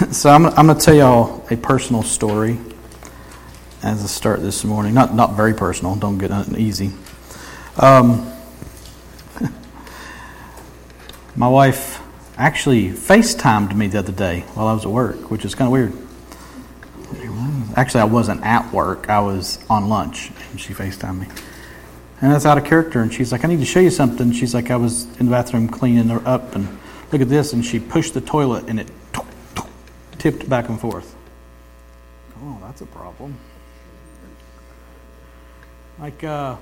so I'm, I'm going to tell y'all a personal story as a start this morning. Not not very personal. Don't get uneasy. Um, my wife actually FaceTimed me the other day while I was at work, which is kind of weird. Actually, I wasn't at work. I was on lunch, and she FaceTimed me. And that's out of character. And she's like, I need to show you something. She's like, I was in the bathroom cleaning her up, and look at this. And she pushed the toilet, and it tipped back and forth. Oh, that's a problem. Like, uh,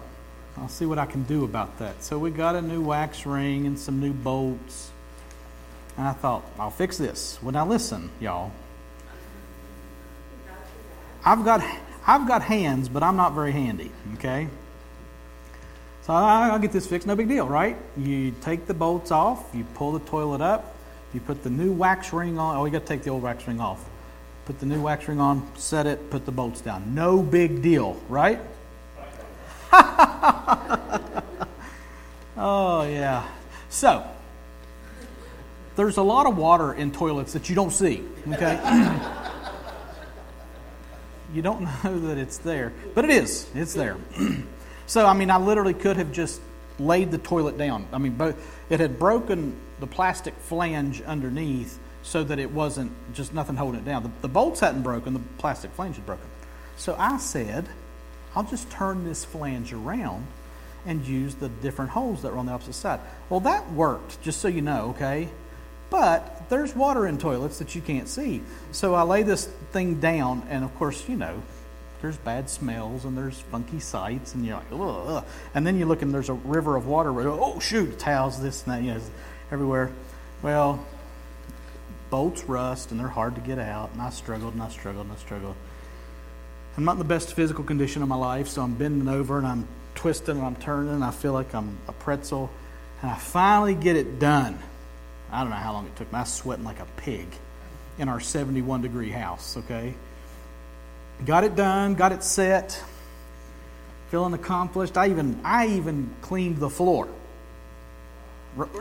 I'll see what I can do about that. So we got a new wax ring and some new bolts. And I thought, I'll fix this. Well, now listen, y'all. I've got, I've got hands, but I'm not very handy, okay? So I'll get this fixed, no big deal, right? You take the bolts off, you pull the toilet up, you put the new wax ring on. Oh, you got to take the old wax ring off. Put the new wax ring on, set it, put the bolts down. No big deal, right? oh, yeah. So, there's a lot of water in toilets that you don't see, okay? you don't know that it's there, but it is. It's there. so, I mean, I literally could have just laid the toilet down. I mean, both it had broken the plastic flange underneath so that it wasn't just nothing holding it down. The, the bolts hadn't broken, the plastic flange had broken. So I said, I'll just turn this flange around and use the different holes that were on the opposite side. Well, that worked, just so you know, okay? But there's water in toilets that you can't see. So I lay this thing down, and of course, you know, there's bad smells and there's funky sights, and you're like, ugh. And then you look and there's a river of water. Oh, shoot, towels, this and that, you know, everywhere. Well, bolts rust and they're hard to get out, and I struggled and I struggled and I struggled. I'm not in the best physical condition of my life, so I'm bending over and I'm twisting and I'm turning, and I feel like I'm a pretzel. And I finally get it done. I don't know how long it took me. I was sweating like a pig in our 71 degree house, okay? Got it done, got it set, feeling accomplished. I even I even cleaned the floor.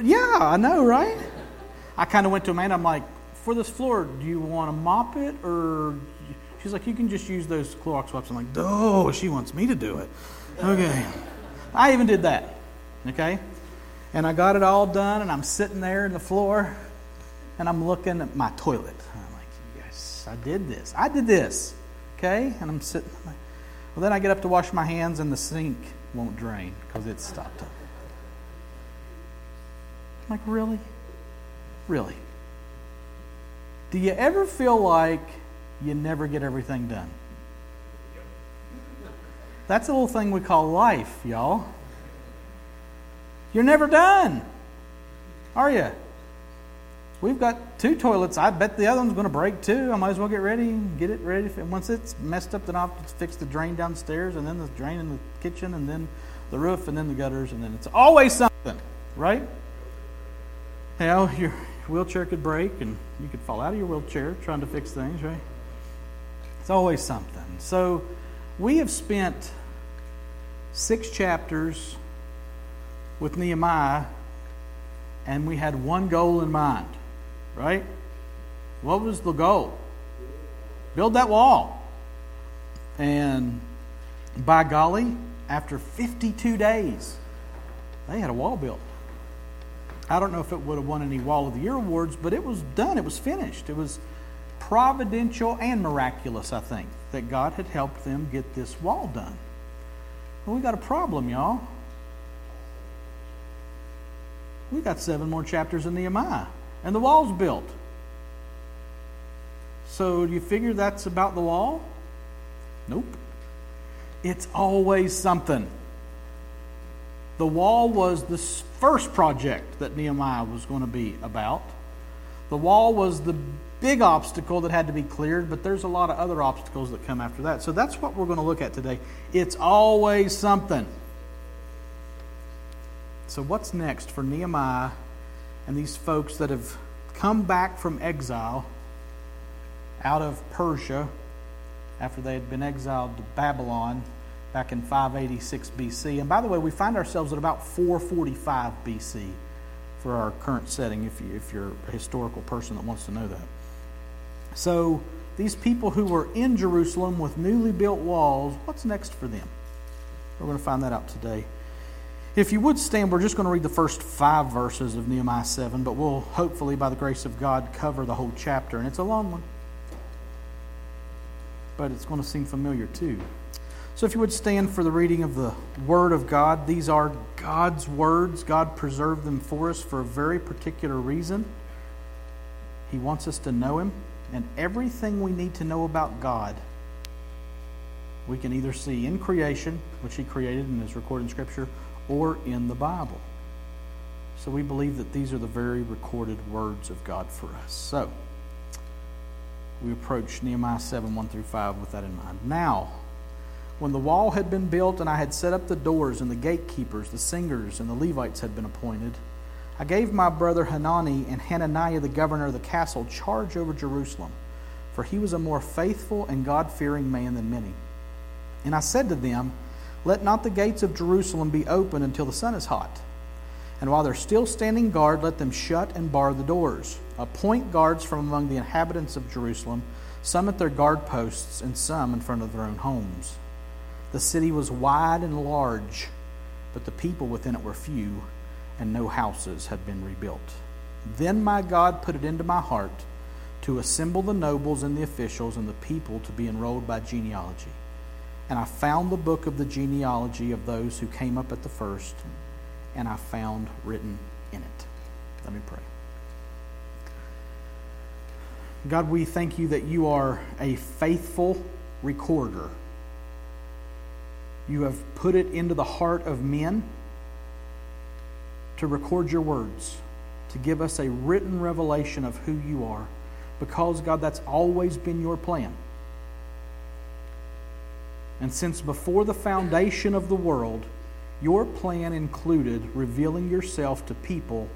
Yeah, I know, right? I kind of went to Amanda. I'm like, for this floor, do you want to mop it or? She's like, you can just use those Clorox wipes. I'm like, oh, she wants me to do it. Okay, I even did that. Okay, and I got it all done, and I'm sitting there in the floor, and I'm looking at my toilet. I'm like, yes, I did this. I did this. Okay? And I'm sitting. Well, then I get up to wash my hands, and the sink won't drain because it's stopped up. Like, really? Really? Do you ever feel like you never get everything done? That's a little thing we call life, y'all. You're never done, are you? We've got two toilets. I bet the other one's going to break too. I might as well get ready and get it ready. And once it's messed up, then I'll have to fix the drain downstairs, and then the drain in the kitchen, and then the roof, and then the gutters, and then it's always something, right? You your wheelchair could break, and you could fall out of your wheelchair trying to fix things, right? It's always something. So, we have spent six chapters with Nehemiah, and we had one goal in mind right? What was the goal? Build that wall. And by golly, after 52 days, they had a wall built. I don't know if it would have won any Wall of the Year awards, but it was done. It was finished. It was providential and miraculous, I think, that God had helped them get this wall done. Well, we got a problem, y'all. We got seven more chapters in Nehemiah and the wall's built. So do you figure that's about the wall? Nope. It's always something. The wall was the first project that Nehemiah was going to be about. The wall was the big obstacle that had to be cleared, but there's a lot of other obstacles that come after that. So that's what we're going to look at today. It's always something. So, what's next for Nehemiah and these folks that have come back from exile out of Persia after they had been exiled to Babylon back in 586 BC. And by the way, we find ourselves at about 445 BC for our current setting, if, you, if you're a historical person that wants to know that. So, these people who were in Jerusalem with newly built walls, what's next for them? We're going to find that out today. If you would stand, we're just going to read the first five verses of Nehemiah 7, but we'll hopefully, by the grace of God, cover the whole chapter. And it's a long one, but it's going to seem familiar too. So, if you would stand for the reading of the Word of God, these are God's words. God preserved them for us for a very particular reason. He wants us to know Him, and everything we need to know about God, we can either see in creation, which He created and is recorded in Scripture, or in the Bible. So, we believe that these are the very recorded words of God for us. So, we approach Nehemiah 7 1 through 5 with that in mind. Now, when the wall had been built and I had set up the doors and the gatekeepers, the singers, and the Levites had been appointed, I gave my brother Hanani and Hananiah, the governor of the castle, charge over Jerusalem, for he was a more faithful and God fearing man than many. And I said to them, Let not the gates of Jerusalem be open until the sun is hot. And while they're still standing guard, let them shut and bar the doors. Appoint guards from among the inhabitants of Jerusalem, some at their guard posts, and some in front of their own homes. The city was wide and large, but the people within it were few, and no houses had been rebuilt. Then my God put it into my heart to assemble the nobles and the officials and the people to be enrolled by genealogy. And I found the book of the genealogy of those who came up at the first, and I found written in it. Let me pray. God, we thank you that you are a faithful recorder you have put it into the heart of men to record your words, to give us a written revelation of who you are, because, God, that's always been your plan. And since before the foundation of the world, your plan included revealing yourself to people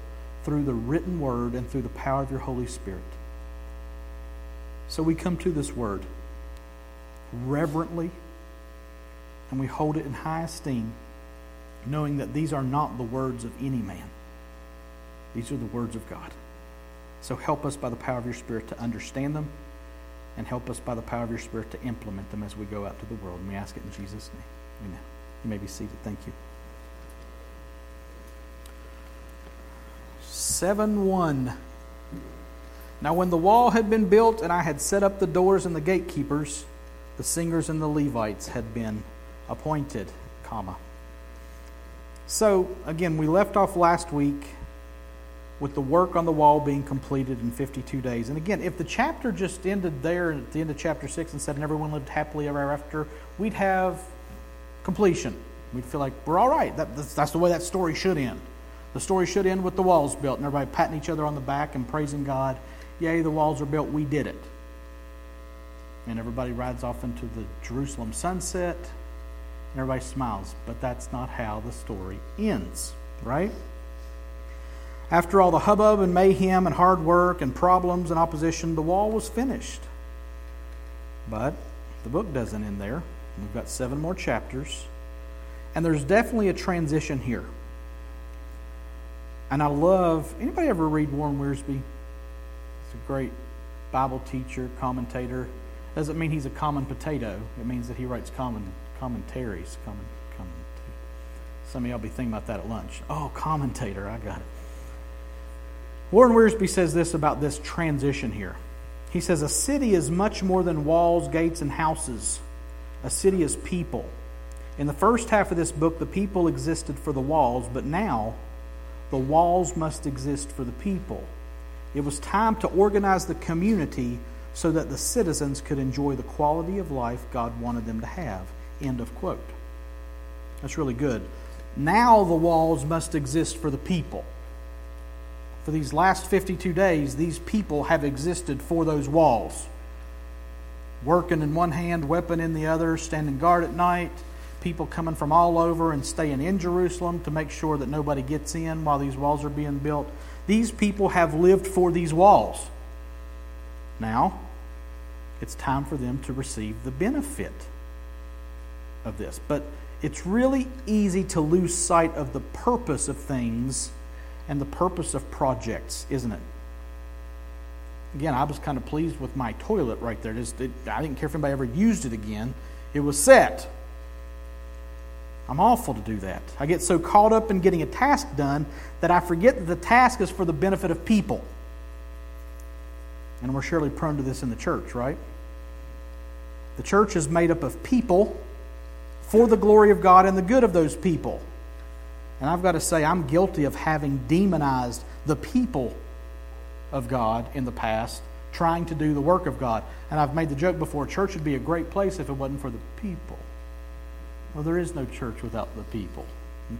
through the written word and through the power of your Holy Spirit. So we come to this word reverently and we hold it in high esteem, knowing that these are not the words of any man. These are the words of God. So help us by the power of your Spirit to understand them, and help us by the power of your Spirit to implement them as we go out to the world. And we ask it in Jesus' name. Amen. You may be seated. Thank you. 7 1. Now, when the wall had been built and I had set up the doors and the gatekeepers, the singers and the Levites had been appointed, comma. So, again, we left off last week with the work on the wall being completed in 52 days. And again, if the chapter just ended there at the end of chapter 6 and said, and everyone lived happily ever after, we'd have completion. We'd feel like we're all right. That, that's, that's the way that story should end. The story should end with the walls built and everybody patting each other on the back and praising God. Yay, the walls are built. We did it. And everybody rides off into the Jerusalem sunset and everybody smiles. But that's not how the story ends, right? After all the hubbub and mayhem and hard work and problems and opposition, the wall was finished. But the book doesn't end there. We've got seven more chapters. And there's definitely a transition here. And I love anybody ever read Warren Wiersbe? He's a great Bible teacher, commentator. Doesn't mean he's a common potato. It means that he writes common commentaries. Comment, comment. Some of y'all be thinking about that at lunch. Oh, commentator, I got it. Warren Wiersbe says this about this transition here. He says, A city is much more than walls, gates, and houses. A city is people. In the first half of this book, the people existed for the walls, but now the walls must exist for the people. It was time to organize the community so that the citizens could enjoy the quality of life God wanted them to have. End of quote. That's really good. Now the walls must exist for the people. For these last 52 days, these people have existed for those walls. Working in one hand, weapon in the other, standing guard at night, people coming from all over and staying in Jerusalem to make sure that nobody gets in while these walls are being built. These people have lived for these walls. Now, it's time for them to receive the benefit of this. But it's really easy to lose sight of the purpose of things and the purpose of projects, isn't it? again, I was kind of pleased with my toilet right there. Just, it, I didn't care if anybody ever used it again. It was set. I'm awful to do that. I get so caught up in getting a task done that I forget that the task is for the benefit of people. And we're surely prone to this in the church, right? The church is made up of people for the glory of God and the good of those people. And I've got to say, I'm guilty of having demonized the people of God in the past, trying to do the work of God. And I've made the joke before church would be a great place if it wasn't for the people. Well, there is no church without the people.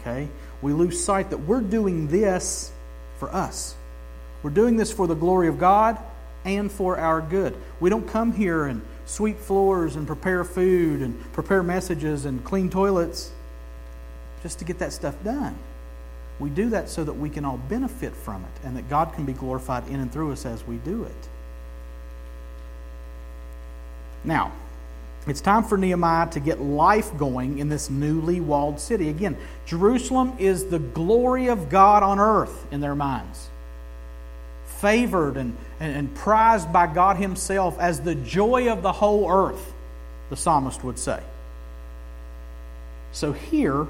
Okay? We lose sight that we're doing this for us. We're doing this for the glory of God and for our good. We don't come here and sweep floors and prepare food and prepare messages and clean toilets just to get that stuff done. We do that so that we can all benefit from it and that God can be glorified in and through us as we do it. Now, it's time for Nehemiah to get life going in this newly walled city. Again, Jerusalem is the glory of God on earth in their minds. Favored and, and, and, prized by God Himself as the joy of the whole earth, the psalmist would say. So here,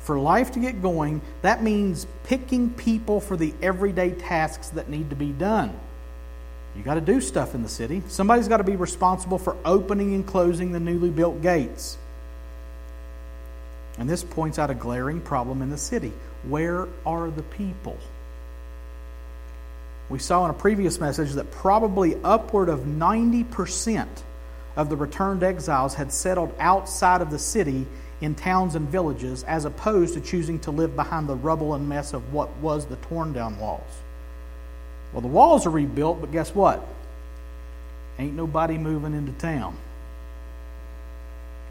for life to get going, that means picking people for the everyday tasks that need to be done. You got to do stuff in the city. Somebody's got to be responsible for opening and closing the newly built gates. And this points out a glaring problem in the city. Where are the people? We saw in a previous message that probably upward of 90% of the returned exiles had settled outside of the city in towns and villages as opposed to choosing to live behind the rubble and mess of what was the torn down walls. Well, the walls are rebuilt, but guess what? Ain't nobody moving into town.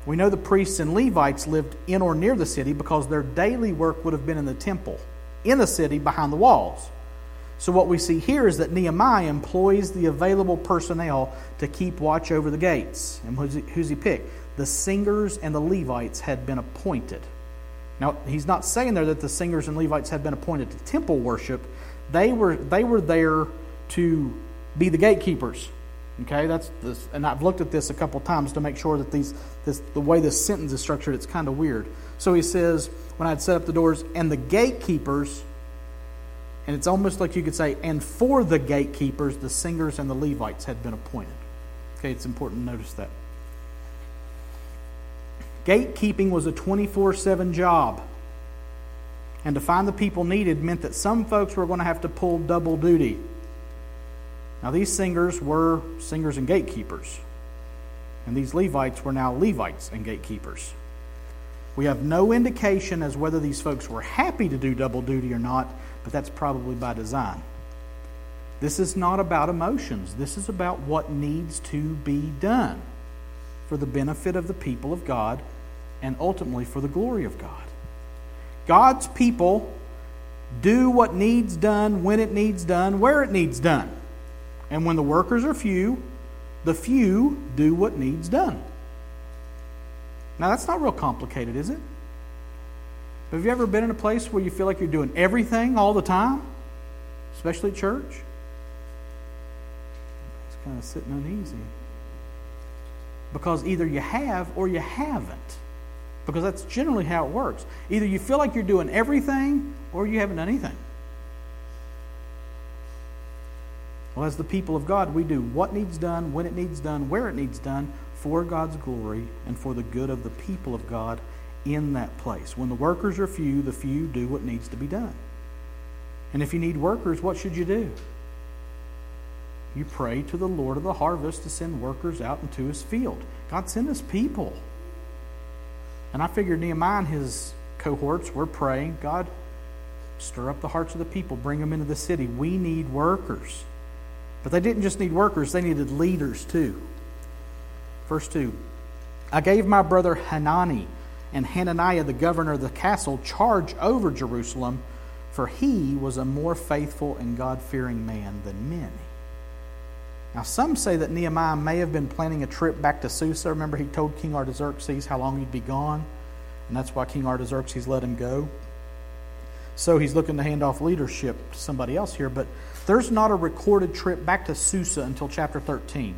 We know the priests and Levites lived in or near the city because their daily work would have been in the temple, in the city, behind the walls. So, what we see here is that Nehemiah employs the available personnel to keep watch over the gates. And who's he, who's he picked? The singers and the Levites had been appointed. Now, he's not saying there that the singers and Levites had been appointed to temple worship, they were, they were there to be the gatekeepers. Okay, that's this, and I've looked at this a couple times to make sure that these, this, the way this sentence is structured, it's kind of weird. So he says, when I'd set up the doors, and the gatekeepers, and it's almost like you could say, and for the gatekeepers, the singers and the Levites had been appointed. Okay, it's important to notice that. Gatekeeping was a 24 7 job. And to find the people needed meant that some folks were going to have to pull double duty. Now, these singers were singers and gatekeepers. And these Levites were now Levites and gatekeepers. We have no indication as whether these folks were happy to do double duty or not, but that's probably by design. This is not about emotions. This is about what needs to be done for the benefit of the people of God and ultimately for the glory of God. God's people do what needs done when it needs done, where it needs done. And when the workers are few, the few do what needs done. Now, that's not real complicated, is it? Have you ever been in a place where you feel like you're doing everything all the time, especially church? It's kind of sitting uneasy. Because either you have or you haven't because that's generally how it works. Either you feel like you're doing everything or you haven't done anything. Well, as the people of God, we do what needs done, when it needs done, where it needs done, for God's glory and for the good of the people of God in that place. When the workers are few, the few do what needs to be done. And if you need workers, what should you do? You pray to the Lord of the harvest to send workers out into his field. God, send us people. And I figured Nehemiah and his cohorts were praying, God, stir up the hearts of the people, bring them into the city. We need workers. But they didn't just need workers, they needed leaders too. Verse 2 I gave my brother Hanani and Hananiah, the governor of the castle, charge over Jerusalem, for he was a more faithful and God fearing man than many. Now, some say that Nehemiah may have been planning a trip back to Susa. Remember, he told King Artaxerxes how long he'd be gone, and that's why King Artaxerxes let him go. So he's looking to hand off leadership to somebody else here. But There's not a recorded trip back to Susa until chapter 13,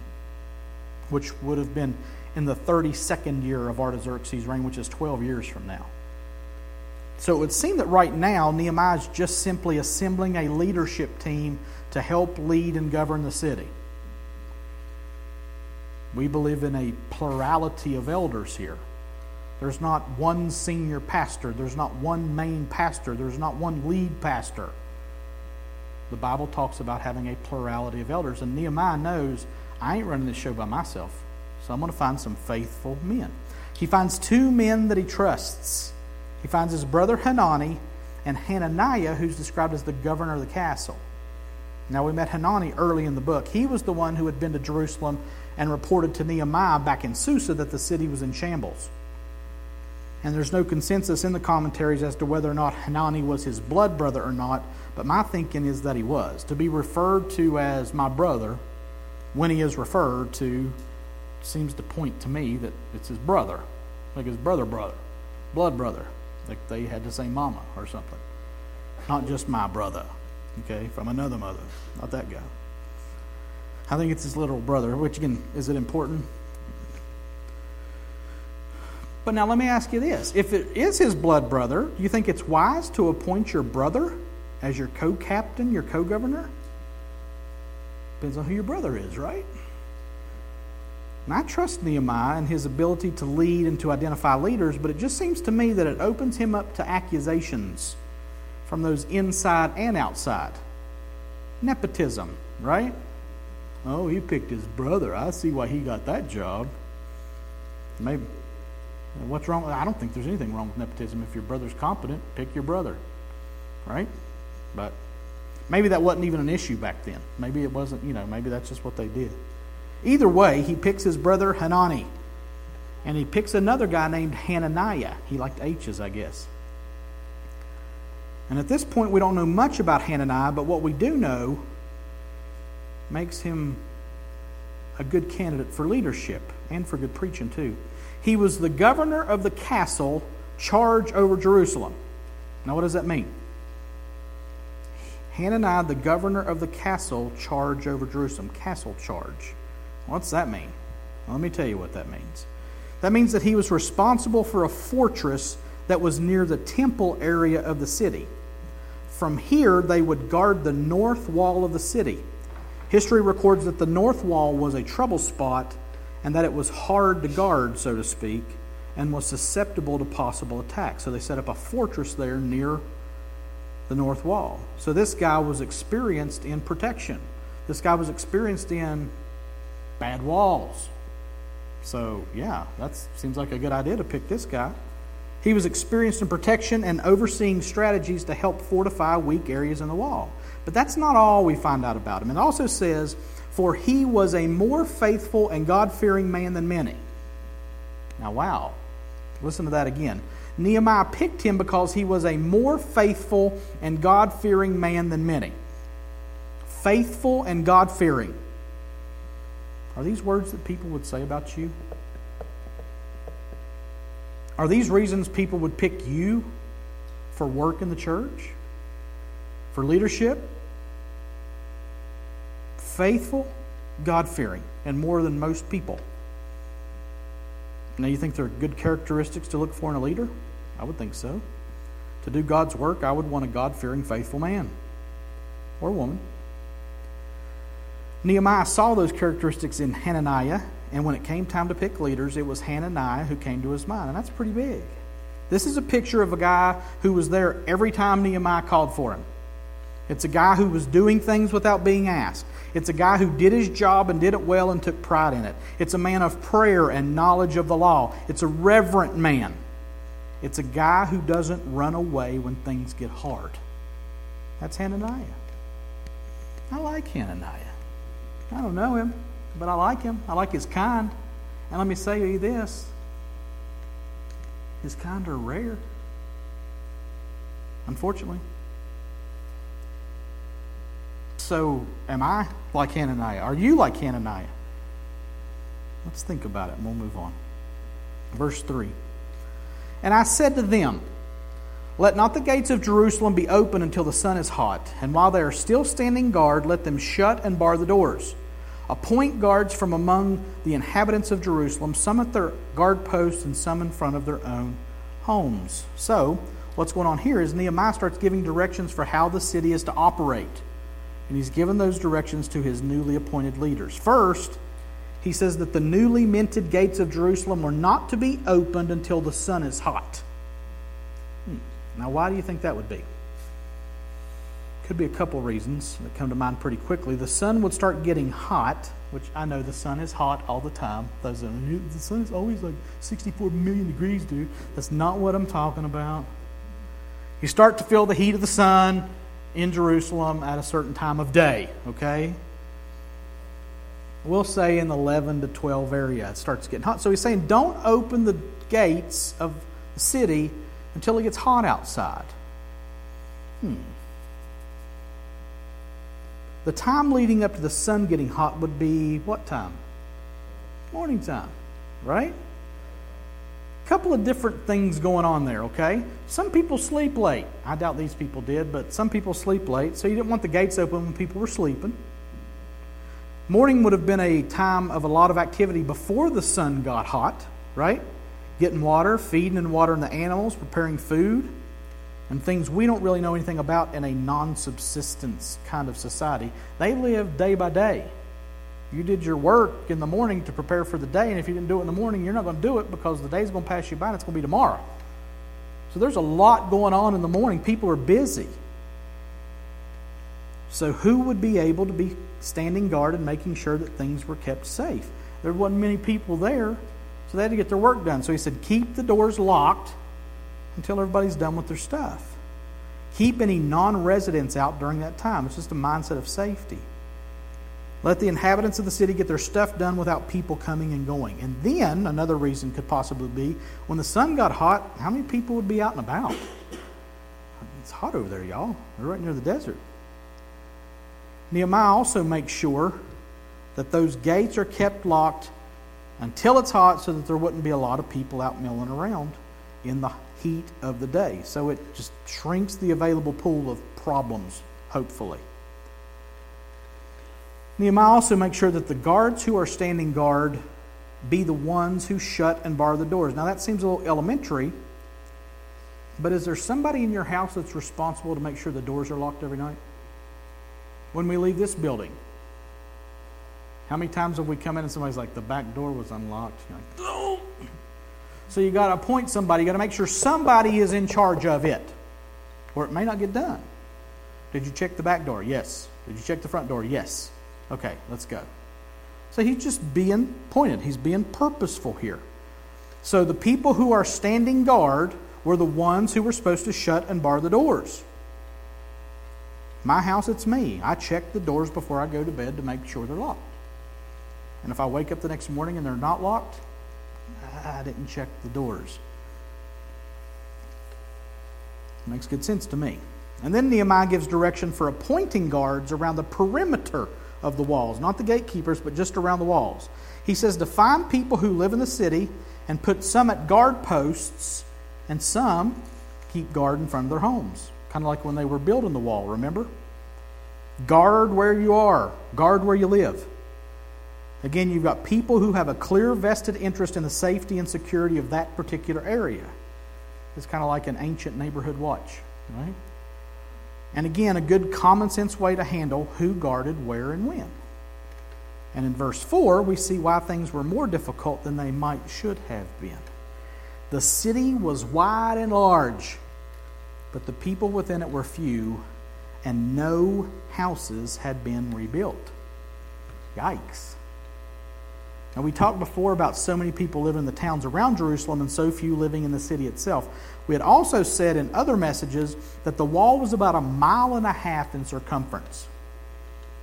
which would have been in the 32nd year of Artaxerxes' reign, which is 12 years from now. So it would seem that right now Nehemiah is just simply assembling a leadership team to help lead and govern the city. We believe in a plurality of elders here. There's not one senior pastor, there's not one main pastor, there's not one lead pastor. The Bible talks about having a plurality of elders, and Nehemiah knows I ain't running this show by myself, so I'm going to find some faithful men. He finds two men that he trusts. He finds his brother Hanani and Hananiah, who's described as the governor of the castle. Now, we met Hanani early in the book. He was the one who had been to Jerusalem and reported to Nehemiah back in Susa that the city was in shambles. And there's no consensus in the commentaries as to whether or not Hanani was his blood brother or not, but my thinking is that he was. To be referred to as my brother, when he is referred to, seems to point to me that it's his brother, like his brother brother, blood brother, like they had the same mama or something. Not just my brother, okay, from another mother, not that guy. I think it's his little brother, which again, is it important? But now let me ask you this. If it is his blood brother, do you think it's wise to appoint your brother as your co captain, your co governor? Depends on who your brother is, right? And I trust Nehemiah and his ability to lead and to identify leaders, but it just seems to me that it opens him up to accusations from those inside and outside. Nepotism, right? Oh, he picked his brother. I see why he got that job. Maybe What's wrong? I don't think there's anything wrong with nepotism. If your brother's competent, pick your brother, right? But maybe that wasn't even an issue back then. Maybe it wasn't, you know, maybe that's just what they did. Either way, he picks his brother Hanani, and he picks another guy named Hananiah. He liked H's, I guess. And at this point, we don't know much about Hananiah, but what we do know makes him a good candidate for leadership and for good preaching, too. He was the governor of the castle, charge over Jerusalem. Now, what does that mean? Hananiah, the governor of the castle, charge over Jerusalem. Castle charge. What's that mean? Well, let me tell you what that means. That means that he was responsible for a fortress that was near the temple area of the city. From here, they would guard the north wall of the city. History records that the north wall was a trouble spot and that it was hard to guard, so to speak, and was susceptible to possible attack. So they set up a fortress there near the north wall. So this guy was experienced in protection. This guy was experienced in bad walls. So, yeah, that seems like a good idea to pick this guy. He was experienced in protection and overseeing strategies to help fortify weak areas in the wall. But that's not all we find out about him. It also says for he was a more faithful and God fearing man than many. Now, wow. Listen to that again. Nehemiah picked him because he was a more faithful and God fearing man than many. Faithful and God fearing. Are these words that people would say about you? Are these reasons people would pick you for work in the church? For leadership? faithful, God fearing, and more than most people. Now, you think they're good characteristics to look for in a leader? I would think so. To do God's work, I would want a God fearing, faithful man or woman. Nehemiah saw those characteristics in Hananiah, and when it came time to pick leaders, it was Hananiah who came to his mind, and that's pretty big. This is a picture of a guy who was there every time Nehemiah called for him. It's a guy who was doing things without being asked. It's a guy who did his job and did it well and took pride in it. It's a man of prayer and knowledge of the law. It's a reverent man. It's a guy who doesn't run away when things get hard. That's Hananiah. I like Hananiah. I don't know him, but I like him. I like his kind. And let me say you this his kind are rare, unfortunately. So, am I like Hananiah? Are you like Hananiah? Let's think about it and we'll move on. Verse 3. And I said to them, Let not the gates of Jerusalem be open until the sun is hot, and while they are still standing guard, let them shut and bar the doors. Appoint guards from among the inhabitants of Jerusalem, some at their guard posts and some in front of their own homes. So, what's going on here is Nehemiah starts giving directions for how the city is to operate. And he's given those directions to his newly appointed leaders. First, he says that the newly minted gates of Jerusalem were not to be opened until the sun is hot. Hmm. Now, why do you think that would be? Could be a couple reasons that come to mind pretty quickly. The sun would start getting hot, which I know the sun is hot all the time. The sun is always like 64 million degrees, dude. That's not what I'm talking about. You start to feel the heat of the sun in Jerusalem at a certain time of day, okay? We'll say in the 11 to 12 area, it starts getting hot. So he's saying, don't open the gates of the city until it gets hot outside. Hmm. The time leading up to the sun getting hot would be what time? Morning time, right? A couple of different things going on there, okay? Some people sleep late. I doubt these people did, but some people sleep late, so you didn't want the gates open when people were sleeping. Morning would have been a time of a lot of activity before the sun got hot, right? Getting water, feeding and watering the animals, preparing food and things we don't really know anything about in a non subsistence kind of society. They live day by day. You did your work in the morning to prepare for the day, and if you didn't do it in the morning, you're not going to do it because the day's going to pass you by and it's going to be tomorrow. So there's a lot going on in the morning. People are busy. So, who would be able to be standing guard and making sure that things were kept safe? There wasn't many people there, so they had to get their work done. So he said, Keep the doors locked until everybody's done with their stuff. Keep any non residents out during that time. It's just a mindset of safety. Let the inhabitants of the city get their stuff done without people coming and going. And then, another reason could possibly be when the sun got hot, how many people would be out and about? It's hot over there, y'all. They're right near the desert. Nehemiah also makes sure that those gates are kept locked until it's hot so that there wouldn't be a lot of people out milling around in the heat of the day. So it just shrinks the available pool of problems, hopefully. Nehemiah also makes sure that the guards who are standing guard be the ones who shut and bar the doors. Now that seems a little elementary, but is there somebody in your house that's responsible to make sure the doors are locked every night? When we leave this building, how many times have we come in and somebody's like, the back door was unlocked? You're like, oh. So you got to appoint somebody. You got to make sure somebody is in charge of it, or it may not get done. Did you check the back door? Yes. Did you check the front door? Yes. Okay, let's go. So he's just being pointed. He's being purposeful here. So the people who are standing guard were the ones who were supposed to shut and bar the doors. My house, it's me. I check the doors before I go to bed to make sure they're locked. And if I wake up the next morning and they're not locked, I didn't check the doors. Makes good sense to me. And then Nehemiah gives direction for appointing guards around the perimeter of the walls, not the gatekeepers, but just around the walls. He says to find people who live in the city and put some at guard posts and some keep guard in front of their homes. Kind of like when they were building the wall, remember? Guard where you are, guard where you live. Again, you've got people who have a clear vested interest in the safety and security of that particular area. It's kind of like an ancient neighborhood watch, right? And again, a good common sense way to handle who guarded where and when. And in verse 4, we see why things were more difficult than they might should have been. The city was wide and large, but the people within it were few, and no houses had been rebuilt. Yikes. Now, we talked before about so many people living in the towns around Jerusalem and so few living in the city itself. We had also said in other messages that the wall was about a mile and a half in circumference.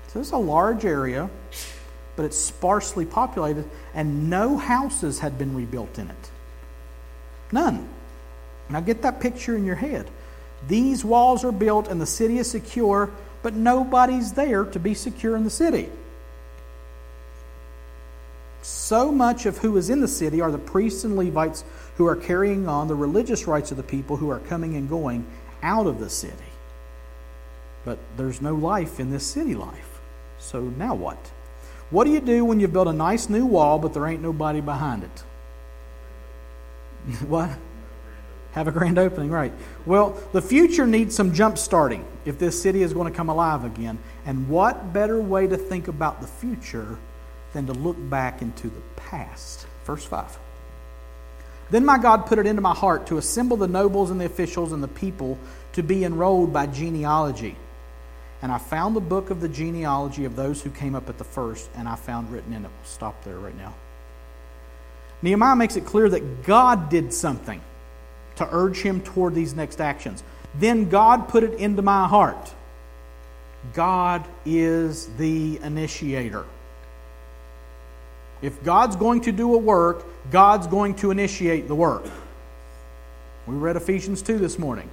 So it's a large area, but it's sparsely populated, and no houses had been rebuilt in it. None. Now get that picture in your head. These walls are built and the city is secure, but nobody's there to be secure in the city. So much of who is in the city are the priests and Levites who are carrying on the religious rites of the people who are coming and going out of the city. But there's no life in this city life. So now what? What do you do when you've built a nice new wall, but there ain't nobody behind it? what? Have a grand opening, right. Well, the future needs some jump starting if this city is going to come alive again. And what better way to think about the future than to look back into the past? Verse 5. Then my God put it into my heart to assemble the nobles and the officials and the people to be enrolled by genealogy. And I found the book of the genealogy of those who came up at the first, and I found written in it. We'll stop there right now. Nehemiah makes it clear that God did something to urge him toward these next actions. Then God put it into my heart. God is the initiator. If God's going to do a work, God's going to initiate the work. We read Ephesians 2 this morning.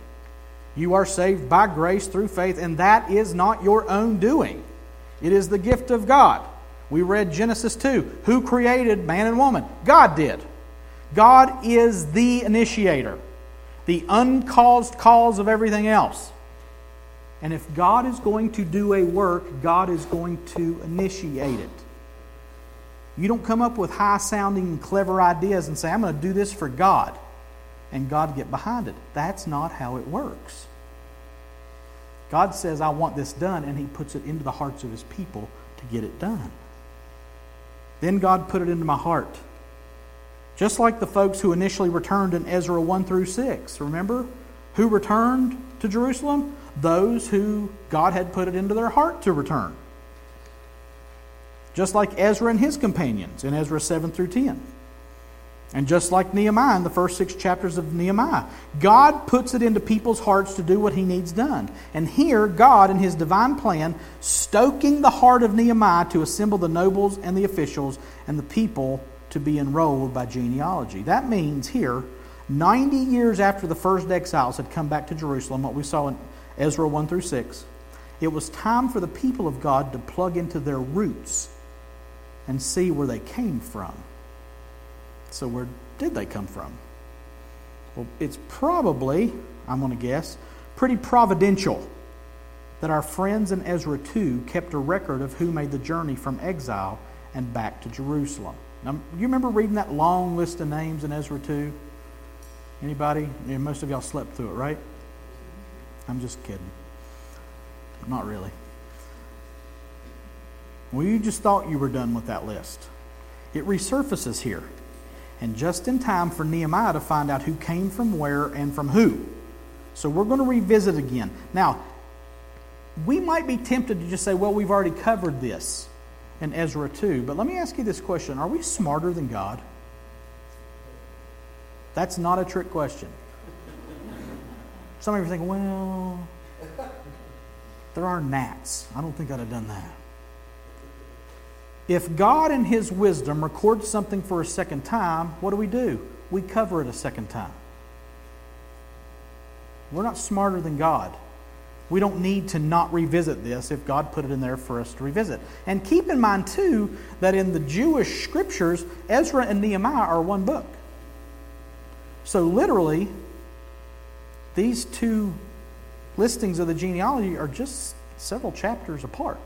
You are saved by grace through faith, and that is not your own doing. It is the gift of God. We read Genesis 2. Who created man and woman? God did. God is the initiator, the uncaused cause of everything else. And if God is going to do a work, God is going to initiate it. You don't come up with high sounding, clever ideas and say, I'm going to do this for God, and God get behind it. That's not how it works. God says, I want this done, and He puts it into the hearts of His people to get it done. Then God put it into my heart. Just like the folks who initially returned in Ezra 1 through 6. Remember? Who returned to Jerusalem? Those who God had put it into their heart to return just like Ezra and his companions in Ezra 7 through 10. And just like Nehemiah in the first six chapters of Nehemiah, God puts it into people's hearts to do what he needs done. And here, God, in his divine plan, stoking the heart of Nehemiah to assemble the nobles and the officials and the people to be enrolled by genealogy. That means here, 90 years after the first exiles had come back to Jerusalem, what we saw in Ezra 1 through 6, it was time for the people of God to plug into their roots and see where they came from. So, where did they come from? Well, it's probably, I'm going to guess, pretty providential that our friends in Ezra 2 kept a record of who made the journey from exile and back to Jerusalem. Now, you remember reading that long list of names in Ezra 2? Anybody? Most of y'all slept through it, right? I'm just kidding. Not really. Well, you just thought you were done with that list. It resurfaces here, and just in time for Nehemiah to find out who came from where and from who. So we're going to revisit again. Now, we might be tempted to just say, well, we've already covered this in Ezra 2. But let me ask you this question Are we smarter than God? That's not a trick question. Some of you are thinking, well, there are gnats. I don't think I'd have done that. If God, in His wisdom, records something for a second time, what do we do? We cover it a second time. We're not smarter than God. We don't need to not revisit this if God put it in there for us to revisit. And keep in mind, too, that in the Jewish scriptures, Ezra and Nehemiah are one book. So, literally, these two listings of the genealogy are just several chapters apart.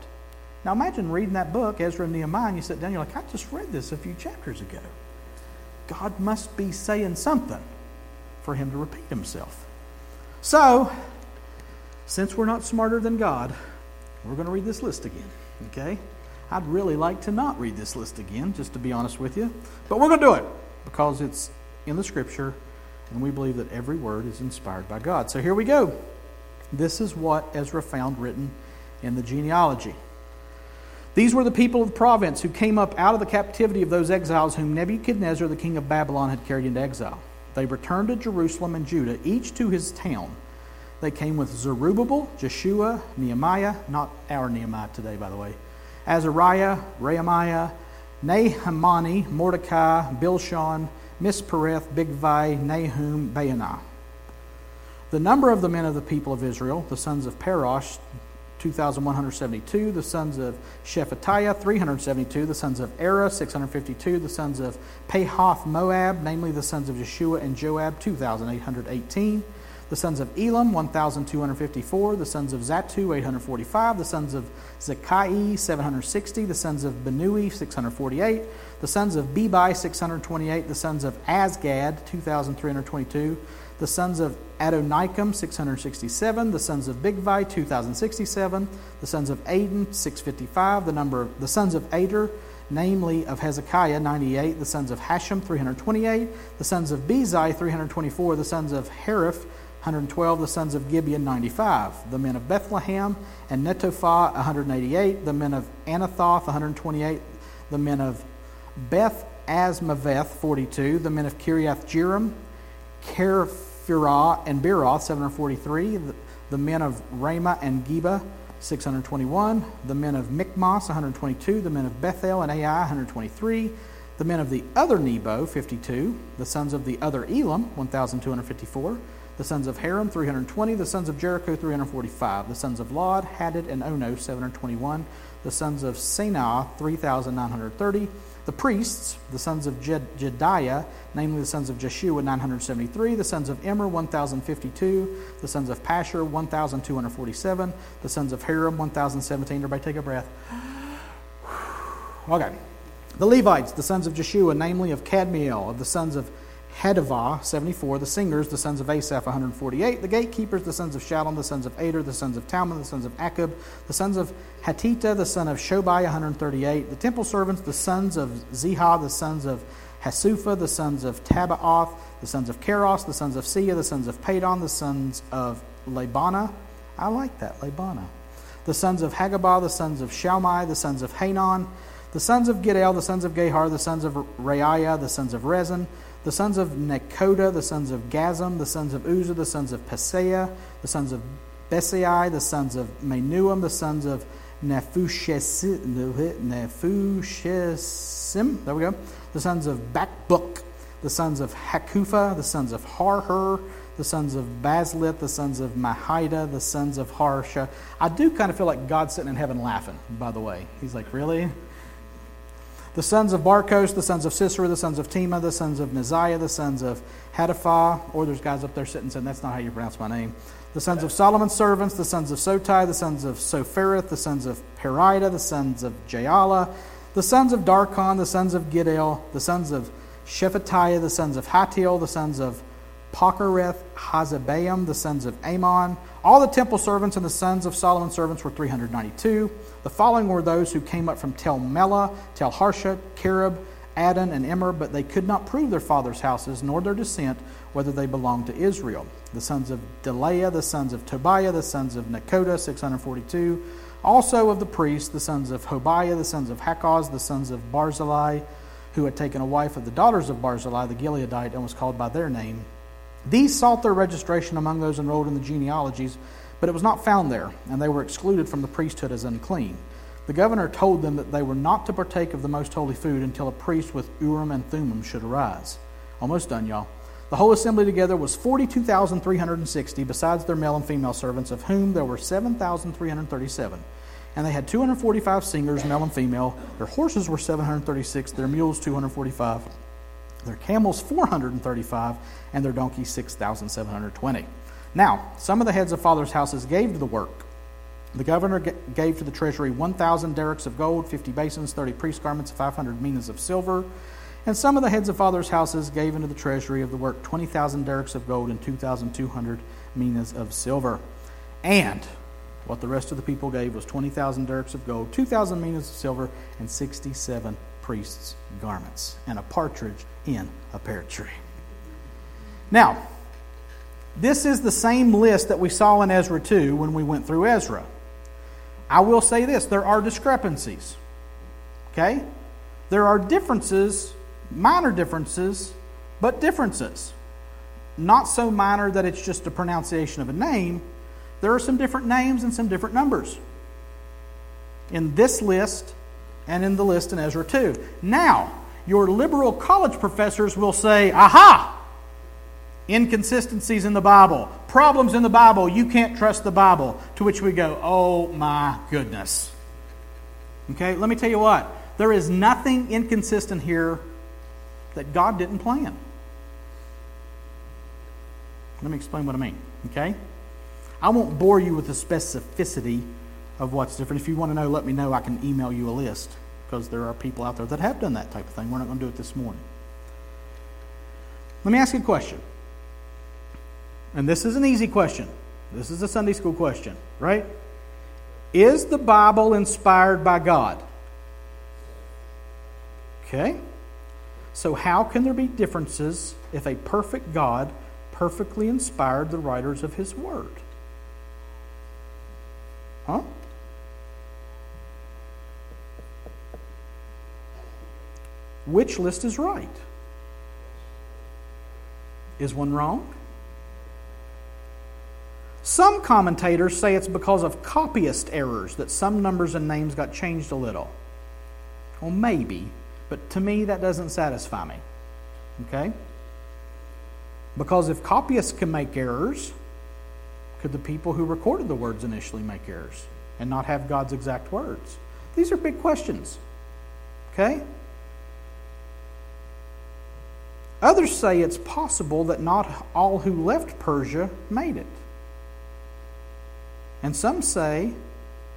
Now imagine reading that book, Ezra and Nehemiah, and you sit down, you're like, I just read this a few chapters ago. God must be saying something for him to repeat himself. So, since we're not smarter than God, we're going to read this list again. Okay? I'd really like to not read this list again, just to be honest with you. But we're going to do it because it's in the scripture, and we believe that every word is inspired by God. So here we go. This is what Ezra found written in the genealogy. These were the people of the province who came up out of the captivity of those exiles whom Nebuchadnezzar, the king of Babylon, had carried into exile. They returned to Jerusalem and Judah, each to his town. They came with Zerubbabel, Jeshua, Nehemiah, not our Nehemiah today, by the way, Azariah, Raamiah, Nahamani, Mordecai, Bilshan, Mispereth, Bigvai, Nahum, Baanah. The number of the men of the people of Israel, the sons of Parosh, 2,172. The sons of Shephatiah, 372. The sons of Arah, 652. The sons of Pahath Moab, namely the sons of Jeshua and Joab, 2,818. The sons of Elam, 1,254. The sons of Zattu, 845. The sons of Zaccai, 760. The sons of Binnui, 648. The sons of Bebai, 628. The sons of Azgad, 2,322 the sons of Adonikam, 667. The sons of Bigvai, 2,067. The sons of Adin, 655. The number of the sons of Ater, namely of Hezekiah, 98. The sons of Hashum, 328. The sons of Bezai, 324. The sons of Hariph, 112. The sons of Gibeon, 95. The men of Bethlehem and Netophah, 188. The men of Anathoth, 128. The men of Beth Azmaveth, 42. The men of Kiriath Jearim, Chephirah and Beeroth, 743. The, the men of Ramah and Geba, 621. The men of Michmas, 122. The men of Bethel and Ai, 123. The men of the other Nebo, 52. The sons of the other Elam, 1,254. The sons of Harim, 320. The sons of Jericho, 345. The sons of Lod, Hadid, and Ono, 721. The sons of Senaah, 3,930 the priests, the sons of Jed- Jedaiah, namely the sons of Jeshua, 973, the sons of Immer, 1052, the sons of Pashhur, 1247, the sons of Harim, 1017. Everybody take a breath. Okay. The Levites, the sons of Jeshua, namely of Kadmiel, of the sons of Hodevah, 74. The singers, the sons of Asaph, 148. The gatekeepers, the sons of Shallum, the sons of Ater, the sons of Talmud, the sons of Akkub, the sons of Hatita, the son of Shobai, 138. The temple servants, the sons of Ziha, the sons of Hasupha, the sons of Tabbaoth, the sons of Keros, the sons of Sia, the sons of Padon, the sons of Labana. I like that, Labana. The sons of Hagaba, the sons of Shalmai, the sons of Hanan, the sons of Giddel, the sons of Gahar, the sons of Reaiah, the sons of Rezin, the sons of Nekoda, the sons of Gazzam, the sons of Uzza, the sons of Paseah, the sons of Besai, the sons of Menuam, the sons of Nephushesim, there we go, the sons of Bakbuk, the sons of Hakupha, the sons of Harhur, the sons of Bazlith, the sons of Mehida, the sons of Harsha. I do kind of feel like God's sitting in heaven laughing, by the way. He's like, really? The sons of Barkos, the sons of Sisera, the sons of Temah, the sons of Neziah, the sons of Hadaphah, or there's guys up there sitting saying, that's not how you pronounce my name. The sons of Solomon's servants, the sons of Sotai, the sons of Sophereth, the sons of Perida, the sons of Jaala, the sons of Darkon, the sons of Giddel, the sons of Shephatiah, the sons of Hattil, the sons of Pochereth, Hazzebaim, the sons of Amon. All the temple servants and the sons of Solomon's servants were 392. The following were those who came up from Tel Melah, Tel Harsha, Cherub, Addon, and Immer, but they could not prove their fathers' houses nor their descent, whether they belonged to Israel. The sons of Delaiah, the sons of Tobiah, the sons of Nekoda, 642. Also of the priests, the sons of Hobaiah, the sons of Hakkoz, the sons of Barzillai, who had taken a wife of the daughters of Barzillai the Gileadite and was called by their name. These sought their registration among those enrolled in the genealogies, but it was not found there, and they were excluded from the priesthood as unclean. The governor told them that they were not to partake of the most holy food until a priest with Urim and Thummim should arise. Almost done, y'all. The whole assembly together was 42,360, besides their male and female servants, of whom there were 7,337. And they had 245 singers, male and female. Their horses were 736, their mules 245 their camels 435, and their donkeys 6,720. Now, some of the heads of fathers' houses gave to the work. The governor gave to the treasury 1,000 darics of gold, 50 basins, 30 priest garments, 500 minas of silver. And some of the heads of fathers' houses gave into the treasury of the work 20,000 darics of gold and 2,200 minas of silver. And what the rest of the people gave was 20,000 darics of gold, 2,000 minas of silver, and 67 priest's garments, and a partridge in a pear tree. Now, this is the same list that we saw in Ezra 2 when we went through Ezra. I will say this there are discrepancies. Okay? There are differences, minor differences, but differences. Not so minor that it's just a pronunciation of a name. There are some different names and some different numbers. In this list, and in the list in Ezra 2. Now, your liberal college professors will say, aha, inconsistencies in the Bible, problems in the Bible, you can't trust the Bible. To which we go, oh my goodness. Okay, let me tell you what. There is nothing inconsistent here that God didn't plan. Let me explain what I mean. Okay? I won't bore you with the specificity of what's different. If you want to know, let me know. I can email you a list because there are people out there that have done that type of thing. We're not going to do it this morning. Let me ask you a question. And this is an easy question. This is a Sunday school question, right? Is the Bible inspired by God? Okay. So, how can there be differences if a perfect God perfectly inspired the writers of His Word? Huh? Which list is right? Is one wrong? Some commentators say it's because of copyist errors that some numbers and names got changed a little. Well, maybe, but to me that doesn't satisfy me. Okay? Because if copyists can make errors, could the people who recorded the words initially make errors and not have God's exact words? These are big questions. Okay? Others say it's possible that not all who left Persia made it. And some say